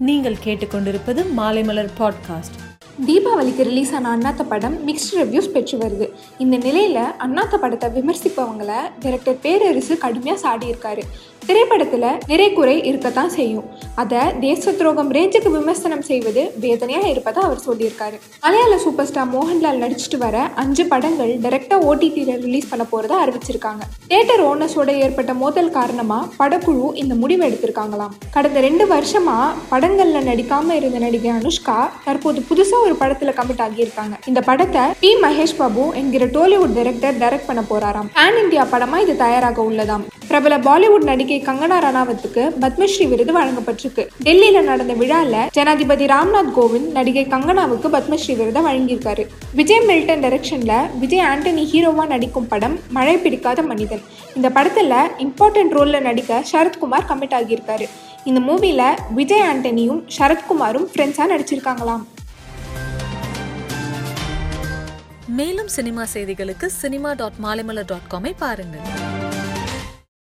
நீங்கள் கேட்டுக்கொண்டிருப்பது மாலைமலர் பாட்காஸ்ட் தீபாவளிக்கு ரிலீஸ் ஆன அண்ணாத்த படம் மிக்ஸ்ட் ரிவ்யூஸ் பெற்று வருது. இந்த நிலையில் அண்ணாத்த படத்தை விமர்சிப்பவங்களை டைரக்டர் பேரரசு கடுமையாக சாடியிருக்காரு. திரைப்படத்தில் நிறை குறை இருக்கத்தான் செய்யும். அதை தேச துரோகம் ரேஞ்சுக்கு விமர்சனம் செய்வது வேதனையாக இருப்பதா அவர் சொல்லியிருக்காரு. மலையாள சூப்பர் ஸ்டார் மோகன்லால் நடிச்சிட்டு வர அஞ்சு படங்கள் டைரக்டாக ஓடிடியில் ரிலீஸ் பண்ண போகிறத அறிவிச்சிருக்காங்க. தியேட்டர் ஓனர்ஸோட ஏற்பட்ட மோதல் காரணமாக படக்குழு இந்த முடிவு எடுத்திருக்காங்களாம். கடந்த ரெண்டு வருஷமாக படங்களில் நடிக்காமல் இருந்த நடிகை அனுஷ்கா தற்போது புதுசாக ஒரு படத்தில் கமிட் ஆகியிருக்காங்க. இந்த படத்தை பி மகேஷ் பாபு என்கிற டோலிவுட் டைரக்டர் டைரக்ட் பண்ண போறாராம். பேன் இந்தியா படமா இது தயாராக உள்ளதாம். பிரபல பாலிவுட் நடிகை கங்கனா ரணாவத்துக்கு பத்மஸ்ரீ விருது வழங்கப்பட்டிருக்கு. டெல்லியில நடந்த விழால ஜனாதிபதி ராம்நாத் கோவிந்த் நடிகை கங்கனாவுக்கு பத்மஸ்ரீ விருதை வழங்கியிருக்காரு. விஜய் மில்டன் டைரக்ஷன்ல விஜய் ஆண்டனி ஹீரோவா நடிக்கும் படம் மழை பிடிக்காத மனிதன். இந்த படத்துல இம்பார்ட்டன்ட் ரோல்ல நடிக்க சரத்குமார் கமிட் ஆகியிருக்காரு. இந்த மூவில விஜய் ஆண்டனியும் சரத்குமாரும் ஃப்ரெண்ட்ஸா நடிச்சிருக்காங்களாம். மேலும் சினிமா செய்திகளுக்கு சினிமா டாட் மாலைமலர் டாட் காமை பாருங்கள்.